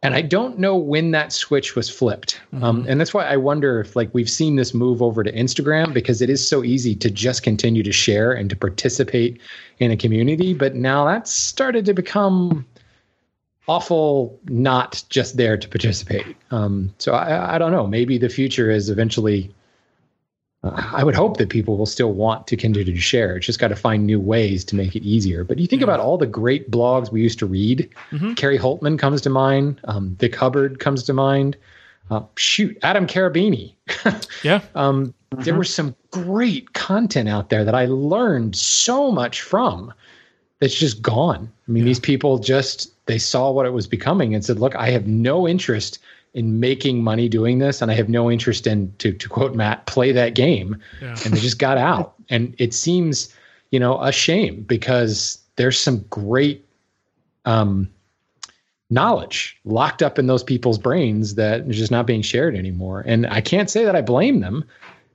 And i don't know when that switch was flipped. Um, and that's why i wonder if like we've seen this move over to instagram because it is so easy to just continue to share and to participate in a community. But now that's started to become awful not just there to participate. Um, so I, I don't know. Maybe the future is eventually uh, I would hope that people will still want to continue to share. It's just got to find new ways to make it easier. But you think about all the great blogs we used to read. Kari Hultman comes to mind. Um, Vic Hubbard comes to mind. Uh, shoot, Adam Cherubini. Yeah. um, There was some great content out there that I learned so much from. That's just gone. I mean, these people just they saw what it was becoming and said, "Look, I have no interest." In making money doing this and I have no interest in to to quote Matt play that game. Yeah. and they just got out. And it seems you know a shame because there's some great um knowledge locked up in those people's brains that is just not being shared anymore. And I can't say that I blame them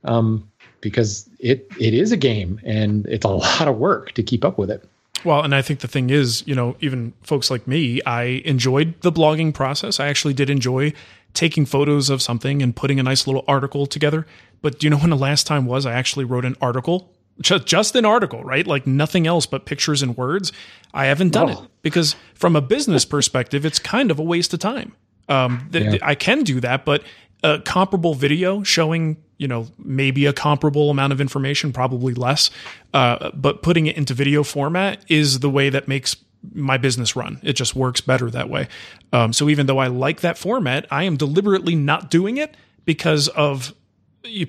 um because it it is a game and it's a lot of work to keep up with it Well, and I think the thing is, you know, even folks like me, I enjoyed the blogging process. I actually did enjoy taking photos of something and putting a nice little article together. But do you know when the last time was I actually wrote an article? Just, just an article, right? Like nothing else but pictures and words. I haven't done it because from a business perspective, it's kind of a waste of time. Um, th- Yeah. th- I can do that, but a comparable video showing, you know, maybe a comparable amount of information, probably less, uh, but putting it into video format is the way that makes my business run. It just works better that way. Um, so even though I like that format, I am deliberately not doing it because of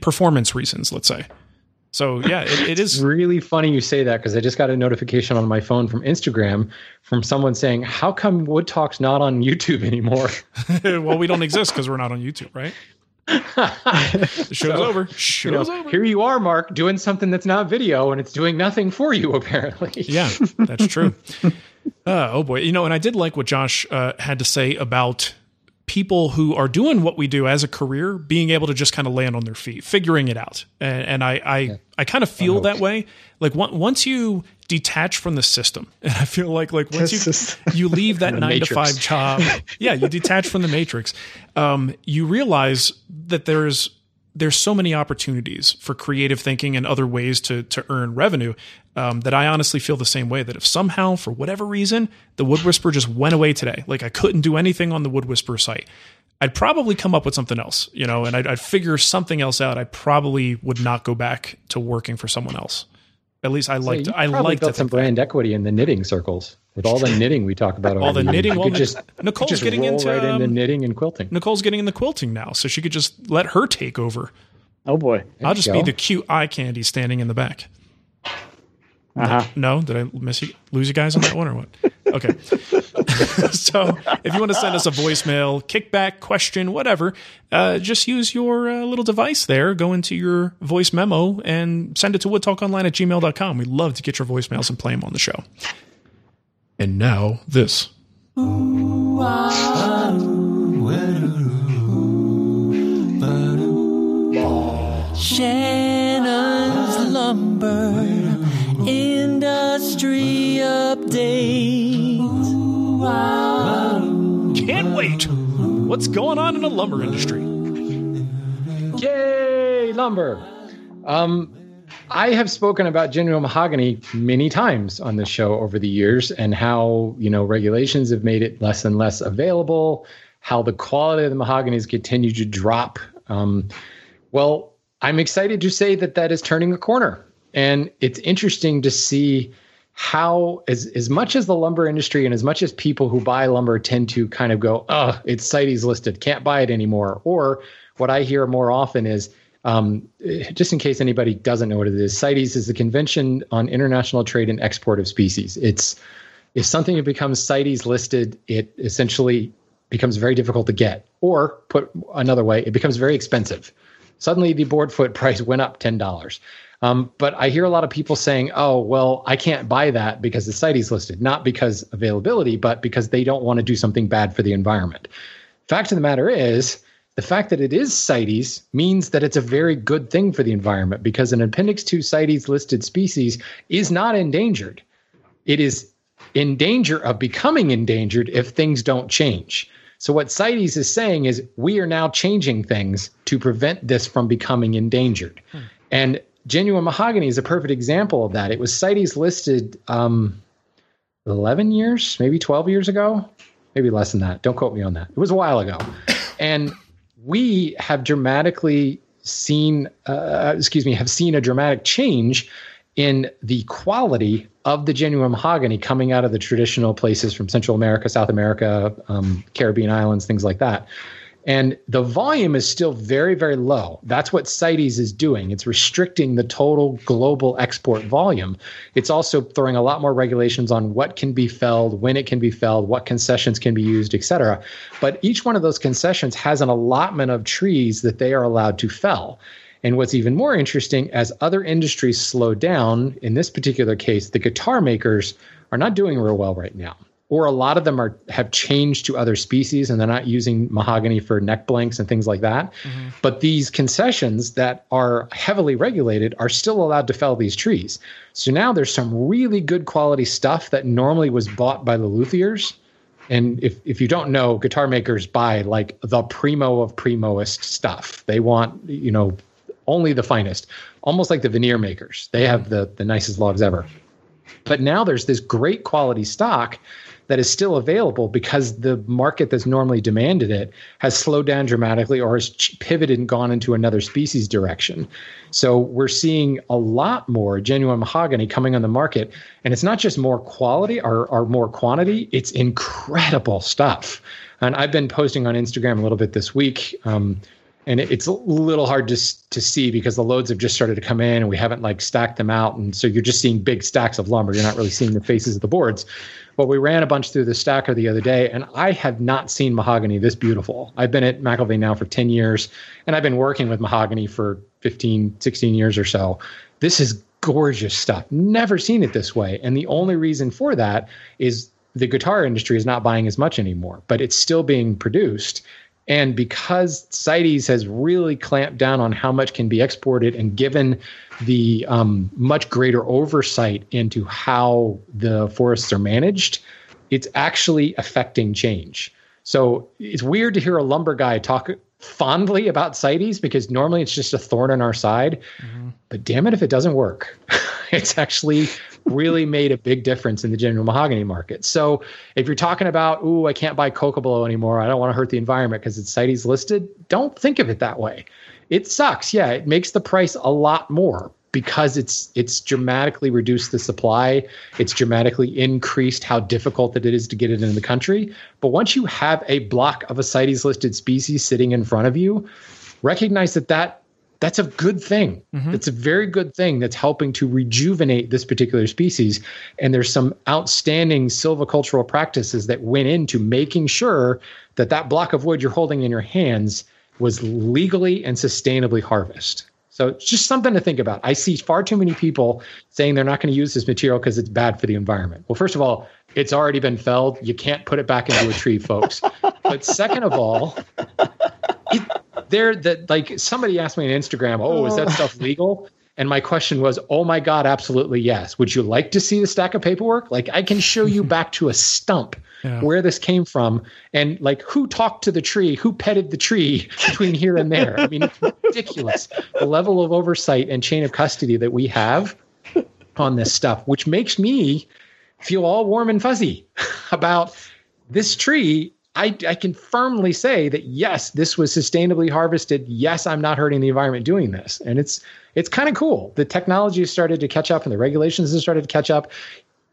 performance reasons, let's say. So yeah, it, it is. Really funny you say that because I just got a notification on my phone from Instagram from someone saying, "How come Wood Talk's not on YouTube anymore?" well, we don't exist because we're not on YouTube, right? The show's So, over. You Show's know, over. here you are, Marc, doing something that's not video and it's doing nothing for you apparently. Yeah, that's true. Uh, oh boy, you know, and I did like what Josh uh, had to say about people who are doing what we do as a career being able to just kind of land on their feet, figuring it out. And, and I, I, I kind of feel that way. Like once you detach from the system, and I feel like like once you you leave that nine matrix. to five job, yeah, you detach from the matrix. Um, you realize that there's there's so many opportunities for creative thinking and other ways to to earn revenue um, that I honestly feel the same way. That if somehow, for whatever reason, the Wood Whisperer just went away today, like I couldn't do anything on the Wood Whisperer site, I'd probably come up with something else, you know, and I'd, I'd figure something else out. I probably would not go back to working for someone else. At least I So like I probably like to built some brand equity in the knitting circles with all the knitting we talk about. All the years. knitting, You well, could just Nicole's just getting into, right into um, knitting and quilting. Nicole's getting in the quilting now, so she could just let her take over. Oh boy, I'll just you be the cute eye candy standing in the back. Uh-huh. No, did I miss you, lose you guys on that one or what? Okay. so if you want to send us a voicemail, kickback, question, whatever, uh, just use your uh, little device there. Go into your voice memo and send it to woodtalkonline at gmail.com. We'd love to get your voicemails and play them on the show. And now this. Shannon's Lumber Industry Update. Can't wait. What's going on in the lumber industry? Yay, lumber. Um, I have spoken about genuine mahogany many times on this show over the years and how, you know, regulations have made it less and less available, how the quality of the mahogany has continued to drop. Um, well, I'm excited to say that that is turning a corner. And it's interesting to see how, as, as much as the lumber industry and as much as people who buy lumber tend to kind of go, oh, it's CITES listed, can't buy it anymore. Or what I hear more often is, um, just in case anybody doesn't know what it is, CITES is the Convention on International Trade and Export of Species. It's if something becomes CITES listed, it essentially becomes very difficult to get. Or put another way, it becomes very expensive. Suddenly, the board foot price went up ten dollars. Um, but I hear a lot of people saying, "Oh, well, I can't buy that because the CITES listed, not because availability, but because they don't want to do something bad for the environment." Fact of the matter is, the fact that it is CITES means that it's a very good thing for the environment because an Appendix 2 CITES listed species is not endangered. It is in danger of becoming endangered if things don't change. So, what CITES is saying is we are now changing things to prevent this from becoming endangered. And genuine mahogany is a perfect example of that. It was CITES listed um, 11 years, maybe 12 years ago, maybe less than that. Don't quote me on that. It was a while ago. And we have dramatically seen, uh, excuse me, have seen a dramatic change in the quality of the genuine mahogany coming out of the traditional places from Central America, South America, um, Caribbean islands, things like that. And the volume is still very, very low. That's what CITES is doing. It's restricting the total global export volume. It's also throwing a lot more regulations on what can be felled, when it can be felled, what concessions can be used, et cetera. But each one of those concessions has an allotment of trees that they are allowed to fell. And what's even more interesting, as other industries slow down, in this particular case, the guitar makers are not doing real well right now. Or a lot of them are have changed to other species and they're not using mahogany for neck blanks and things like that. Mm-hmm. But these concessions that are heavily regulated are still allowed to fell these trees. So now there's some really good quality stuff that normally was bought by the luthiers. And if, if you don't know, guitar makers buy like the primo of primoest stuff. They want, you know, only the finest, almost like the veneer makers. They have the, the nicest logs ever. But now there's this great quality stock that is still available because the market that's normally demanded it has slowed down dramatically or has pivoted and gone into another species direction. So we're seeing a lot more genuine mahogany coming on the market. And it's not just more quality or, or more quantity, it's incredible stuff. And I've been posting on Instagram a little bit this week. Um, and it's a little hard to to see because the loads have just started to come in and we haven't like stacked them out. And so you're just seeing big stacks of lumber. You're not really seeing the faces of the boards. But we ran a bunch through the stacker the other day and i have not seen mahogany this beautiful. I've been at McIlvain now for 10 years and i've been working with mahogany for 15 16 years or so. This is gorgeous stuff. Never seen it this way. And the only reason for that is the guitar industry is not buying as much anymore but it's still being produced and because CITES has really clamped down on how much can be exported and given the um, much greater oversight into how the forests are managed, it's actually affecting change. So it's weird to hear a lumber guy talk fondly about CITES because normally it's just a thorn in our side. But damn it, if it doesn't work, it's actually really made a big difference in the general mahogany market. So if you're talking about, ooh, I can't buy coca Cocobolo anymore, I don't want to hurt the environment because it's CITES listed, don't think of it that way. It sucks. Yeah, it makes the price a lot more because it's it's dramatically reduced the supply. It's dramatically increased how difficult that it is to get it in the country. But once you have a block of a CITES listed species sitting in front of you, recognize that that that's a good thing. Mm-hmm. It's a very good thing that's helping to rejuvenate this particular species. And there's some outstanding silvicultural practices that went into making sure that that block of wood you're holding in your hands was legally and sustainably harvested. So it's just something to think about. I see far too many people saying they're not going to use this material because it's bad for the environment. Well, first of all, it's already been felled. You can't put it back into a tree, folks. But second of all, it, there that like somebody asked me on Instagram, "Oh, is that oh. stuff legal?" And my question was, "Oh my god, absolutely yes. Would you like to see the stack of paperwork? Like I can show you back to a stump Yeah. where this came from and like who talked to the tree, who petted the tree between here and there. I mean, it's ridiculous the level of oversight and chain of custody that we have on this stuff, which makes me feel all warm and fuzzy about this tree. I, I can firmly say that yes, this was sustainably harvested. Yes, I'm not hurting the environment doing this, and it's it's kind of cool. The technology has started to catch up, and the regulations have started to catch up.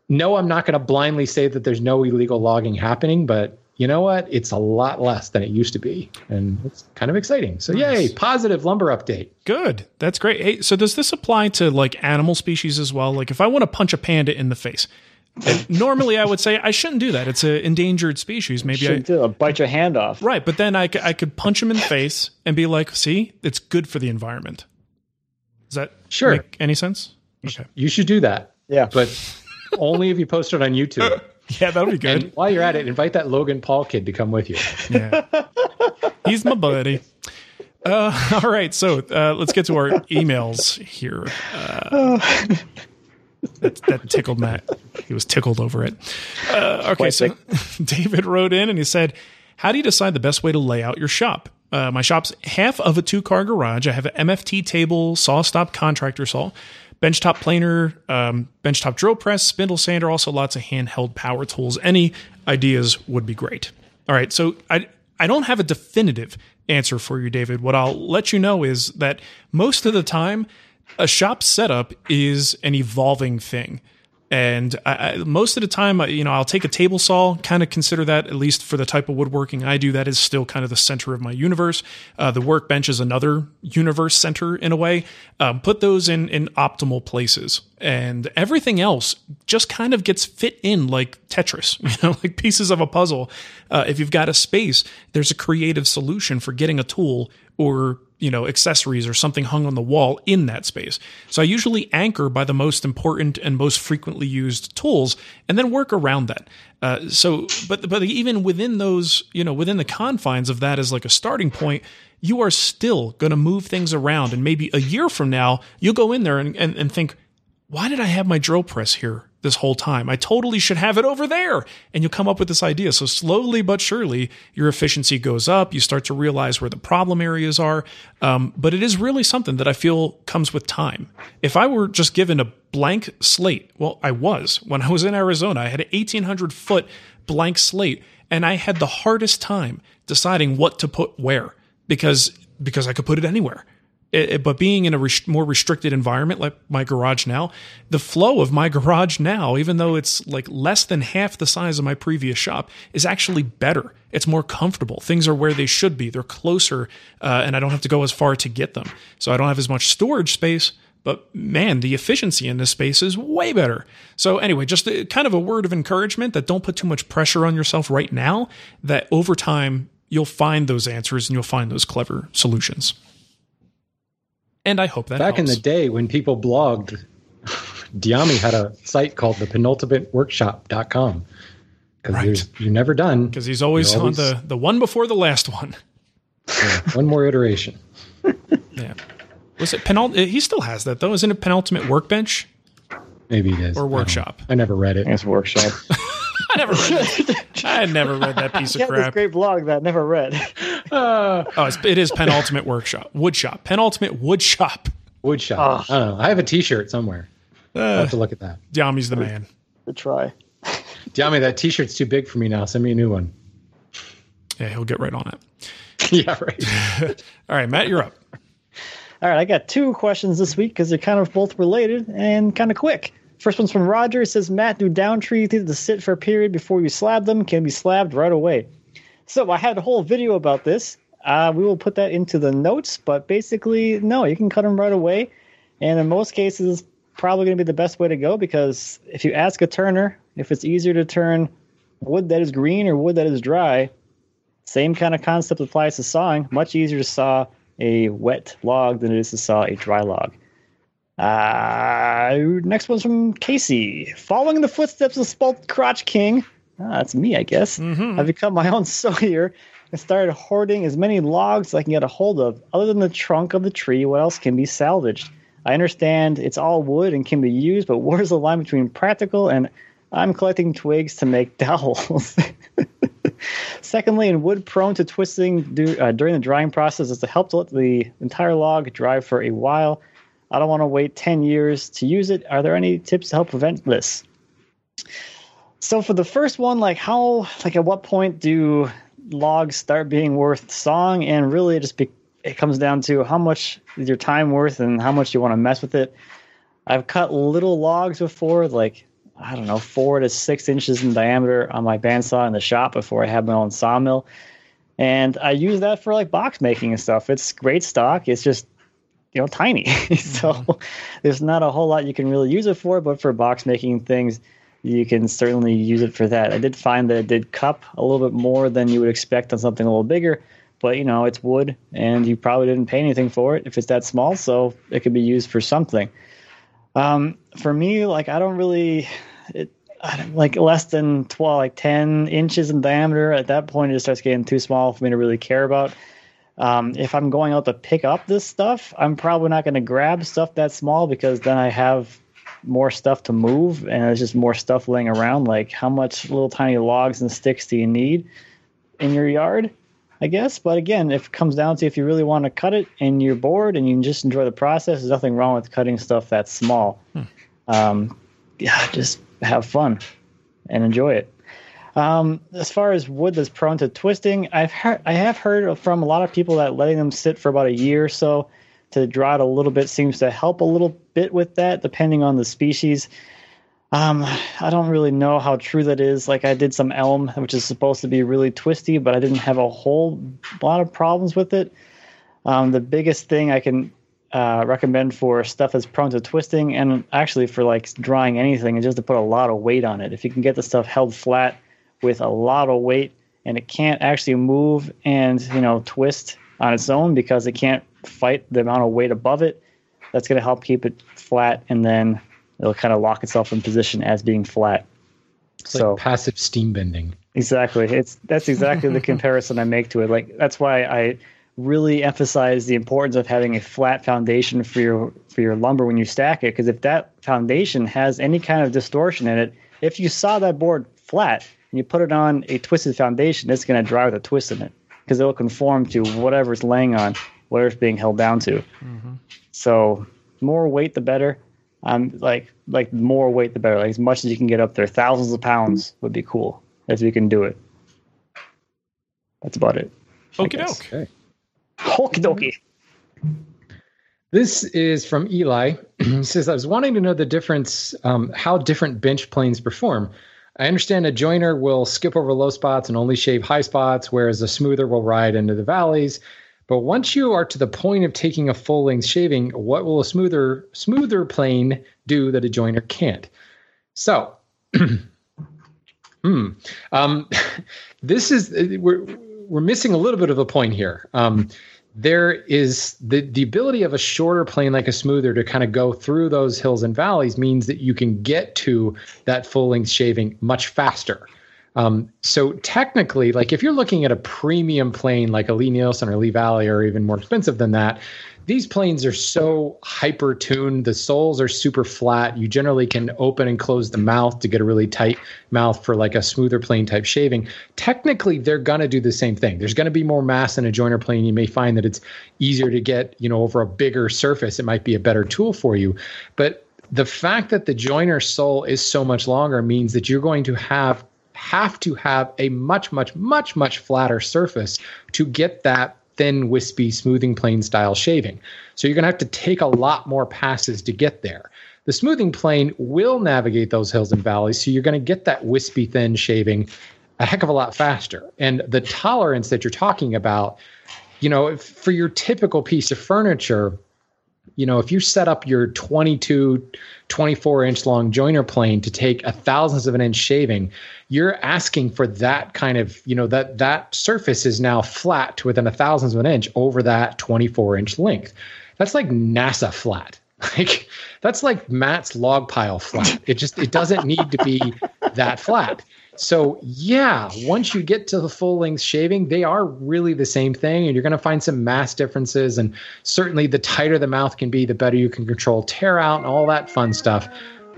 No, I'm not going to blindly say that there's no illegal logging happening, but you know what? It's a lot less than it used to be, and it's kind of exciting. So, yay! Positive lumber update. Good. That's great. Hey, so does this apply to like animal species as well? Like if I want to punch a panda in the face, normally I would say I shouldn't do that. It's an endangered species. Maybe I Shouldn't do it. Bite your hand off. right, but then I, I could punch him in the face and be like, "See, it's good for the environment." Does that Sure. make any sense? Okay. You should do that, Yeah. but only if you post it on YouTube. Yeah, that'll be good. And while you're at it, invite that Logan Paul kid to come with you. Yeah. He's my buddy. Uh, all right, so uh, let's get to our emails here. Uh, that, that tickled Matt. He was tickled over it. Uh, okay, so David wrote in and he said, How do you decide the best way to lay out your shop? Uh, my shop's half of a two car garage. I have an MFT table, SawStop contractor saw, benchtop planer, um, benchtop drill press, spindle sander, also lots of handheld power tools. Any ideas would be great. All right, so I I don't have a definitive answer for you, David. What I'll let you know is that most of the time, a shop setup is an evolving thing. And I, I, most of the time, you know, I'll take a table saw, kind of consider that, at least for the type of woodworking I do, that is still kind of the center of my universe. Uh, the workbench is another universe center in a way. Um, put those in, in optimal places. And everything else just kind of gets fit in like Tetris, you know, like pieces of a puzzle. Uh, if you've got a space, there's a creative solution for getting a tool or you know accessories or something hung on the wall in that space. So i usually anchor by the most important and most frequently used tools and then work around that. Uh, so but but even within those you know within the confines of that as like a starting point you are still going to move things around. And maybe a year from now you'll go in there and, and, and think why did I have my drill press here this whole time? I totally should have it over there. And you'll come up with this idea. So slowly but surely, your efficiency goes up. You start to realize where the problem areas are. Um, but it is really something that I feel comes with time. If I were just given a blank slate, well, I was when I was in Arizona, I had an 1800 foot blank slate and I had the hardest time deciding what to put where because, because I could put it anywhere. It- it- but being in a more restricted environment like my garage now, the flow of my garage now, even though it's like less than half the size of my previous shop, is actually better. It's more comfortable. Things are where they should be. They're closer, uh, and I don't have to go as far to get them. So I don't have as much storage space. But man, the efficiency in this space is way better. So anyway, just a, kind of a word of encouragement that don't put too much pressure on yourself right now. That over time you'll find those answers and you'll find those clever solutions. And I hope that Back in the day when people blogged, Diami had a site called the penultimateworkshop.com. Because Right. you're never done. because he's always, You're on the the one before the last one. one more iteration. Yeah. Was it penult? Eh, he still has that though, isn't it? Penultimate workbench Maybe it is. I or workshop. know. I never read it. It's workshop. I never read that. I had never read that piece of Yeah, this crap. great blog that I never read. Uh, Oh, it's, it is penultimate workshop, woodshop penultimate woodshop woodshop. wood shop. I don't know. I have a T-shirt somewhere. I'll Uh, have to look at that. Yami's the man. to try. Yami, that T-shirt's too big for me now. Send me a new one. Yeah, he'll get right on it. yeah, right. All right, Matt, you're up. All right, I got two questions this week because they're kind of both related and kind of quick. First one's from Roger. It says, Matt, do down trees need to sit for a period before you slab them? Can be slabbed right away. So I had a whole video about this. Uh, we will put that into the notes, but basically, no, you can cut them right away. And in most cases, probably going to be the best way to go because if you ask a turner if it's easier to turn wood that is green or wood that is dry, same kind of concept applies to sawing. Much easier to saw a wet log than it is to saw a dry log. Uh, next one's from Casey. Following in the footsteps of Spalt Crotch King, ah, that's me, I guess. I've become my own sawyer and started hoarding as many logs as I can get a hold of. Other than the trunk of the tree, what else can be salvaged? I understand it's all wood and can be used, but where's the line between practical and I'm collecting twigs to make dowels? Secondly, in wood prone to twisting do, uh, during the drying process is to help to let the entire log dry for a while. I don't want to wait 10 years to use it. Are there any tips to help prevent this? So for the first one, like how, like at what point do logs start being worth sawing? And really, it just be, it comes down to how much is your time worth and how much you want to mess with it. I've cut little logs before, like I don't know, four to six inches in diameter on my bandsaw in the shop before I had my own sawmill. And I use that for like box making and stuff. It's great stock. It's just, you know, tiny. so there's not a whole lot you can really use it for, but for box making things, you can certainly use it for that. I did find that it did cup a little bit more than you would expect on something a little bigger, but you know, it's wood and you probably didn't pay anything for it if it's that small, so it could be used for something. Um, for me, like I don't really, it I don't- like less than twelve, like ten inches in diameter. At that point, it just starts getting too small for me to really care about. Um, if I'm going out to pick up this stuff, I'm probably not going to grab stuff that small because then I have more stuff to move and there's just more stuff laying around. Like, how much little tiny logs and sticks do you need in your yard? I guess. But again, if it comes down to if you really want to cut it and you're bored and you just enjoy the process, there's nothing wrong with cutting stuff that small. Um, yeah, just have fun and enjoy it. Um, as far as wood that's prone to twisting, I've heard I have heard from a lot of people that letting them sit for about a year or so to dry it a little bit seems to help a little bit with that, depending on the species. Um, I don't really know how true that is. Like I did some elm, which is supposed to be really twisty, but I didn't have a whole lot of problems with it. Um, the biggest thing I can uh, recommend for stuff that's prone to twisting, and actually for like drying anything, is just to put a lot of weight on it. If you can get the stuff held flat with a lot of weight, and it can't actually move and you know twist on its own because it can't fight the amount of weight above it, that's going to help keep it flat, and then it'll kind of lock itself in position as being flat. It's like passive steam bending. Exactly. It's that's exactly the comparison I make to it. Like that's why I really emphasize the importance of having a flat foundation for your for your lumber when you stack it because if that foundation has any kind of distortion in it, if you saw that board flat and you put it on a twisted foundation, it's going to dry with a twist in it because it'll conform to whatever it's laying on, whatever it's being held down to. So more weight the better. Um, like like more weight the better. Like as much as you can get up there, thousands of pounds would be cool if you can do it. That's about it. I Okie guess. doke. Okay. Okie dokie. This is from Eli. he says, I was wanting to know the difference, um, how different bench planes perform. I understand a joiner will skip over low spots and only shave high spots, whereas a smoother will ride into the valleys. But once you are to the point of taking a full length shaving, what will a smoother smoother plane do that a joiner can't? So, hmm, um, this is we're we're missing a little bit of a point here. Um, there is the the ability of a shorter plane like a smoother to kind of go through those hills and valleys means that you can get to that full length shaving much faster. Um, so technically, like if you're looking at a premium plane like a Lie-Nielsen or Lee Valley, or even more expensive than that, these planes are so hyper tuned. The soles are super flat. You generally can open and close the mouth to get a really tight mouth for like a smoother plane type shaving. Technically, they're going to do the same thing. There's going to be more mass in a joiner plane. You may find that it's easier to get, you know, over a bigger surface. It might be a better tool for you. But the fact that the joiner sole is so much longer means that you're going to have have to have a much much much much flatter surface to get that thin, wispy, smoothing plane style shaving. So you're going to have to take a lot more passes to get there. The smoothing plane will navigate those hills and valleys, so you're going to get that wispy, thin shaving a heck of a lot faster. And the tolerance that you're talking about, you know, for your typical piece of furniture, you know, if you set up your 22, 24 inch long joiner plane to take a thousandth of an inch shaving, you're asking for that kind of, you know, that that surface is now flat to within a thousandth of an inch over that 24 inch length. That's like NASA flat. Like that's like Matt's log pile flat. It just it doesn't need to be that flat. So, yeah, once you get to the full length shaving, they are really the same thing. And you're going to find some mass differences. And certainly, the tighter the mouth can be, the better you can control tear out and all that fun stuff.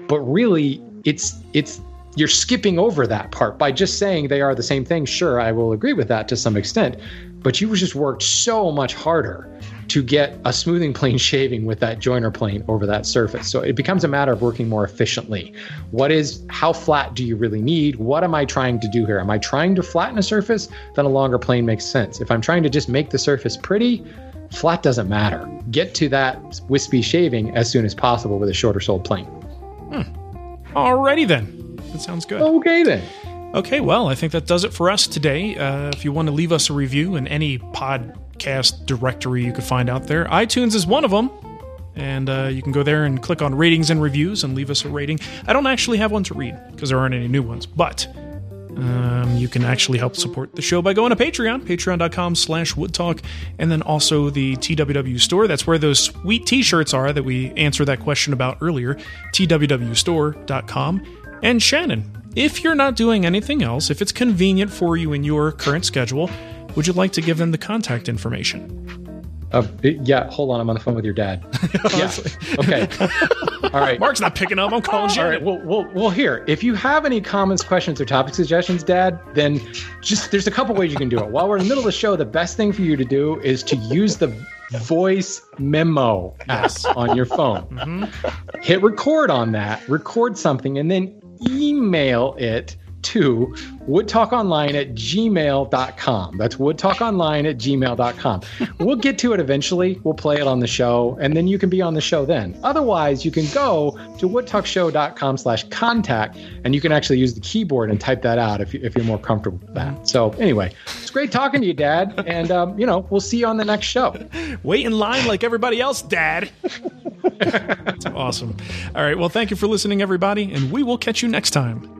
But really, it's, it's, you're skipping over that part by just saying they are the same thing. Sure, I will agree with that to some extent. But you just worked so much harder to get a smoothing plane shaving with that joiner plane over that surface. So it becomes a matter of working more efficiently. What is, how flat do you really need? What am I trying to do here? Am I trying to flatten a surface? Then a longer plane makes sense. If I'm trying to just make the surface pretty, flat doesn't matter. Get to that wispy shaving as soon as possible with a shorter soled plane. Hmm. Alrighty then. That sounds good. Okay then. Okay, well, I think that does it for us today. Uh, if you want to leave us a review in any podcast directory you could find out there, iTunes is one of them. And uh, you can go there and click on ratings and reviews and leave us a rating. I don't actually have one to read because there aren't any new ones, but um, you can actually help support the show by going to Patreon, patreon.com slash woodtalk, and then also the TWW store. That's where those sweet t-shirts are that we answered that question about earlier, twwstore.com. And Shannon, if you're not doing anything else, if it's convenient for you in your current schedule, would you like to give them the contact information? Uh, yeah, hold on. I'm on the phone with your dad. yeah. Okay. All right. Marc's not picking up. I'm calling All Shannon. right. Well, well, well, here. If you have any comments, questions, or topic suggestions, Dad, then just there's a couple ways you can do it. While we're in the middle of the show, the best thing for you to do is to use the voice memo app on your phone. Mm-hmm. Hit record on that, record something, and then email it to woodtalkonline at gmail.com. That's woodtalkonline at gmail.com. We'll get to it eventually. We'll play it on the show, and then you can be on the show then. Otherwise, you can go to woodtalkshow.com slash contact, and you can actually use the keyboard and type that out if, you, if you're more comfortable with that. So anyway, it's great talking to you, Dad, and, um, you know, we'll see you on the next show. Wait in line like everybody else, Dad. That's awesome. All right. Well, thank you for listening, everybody, and we will catch you next time.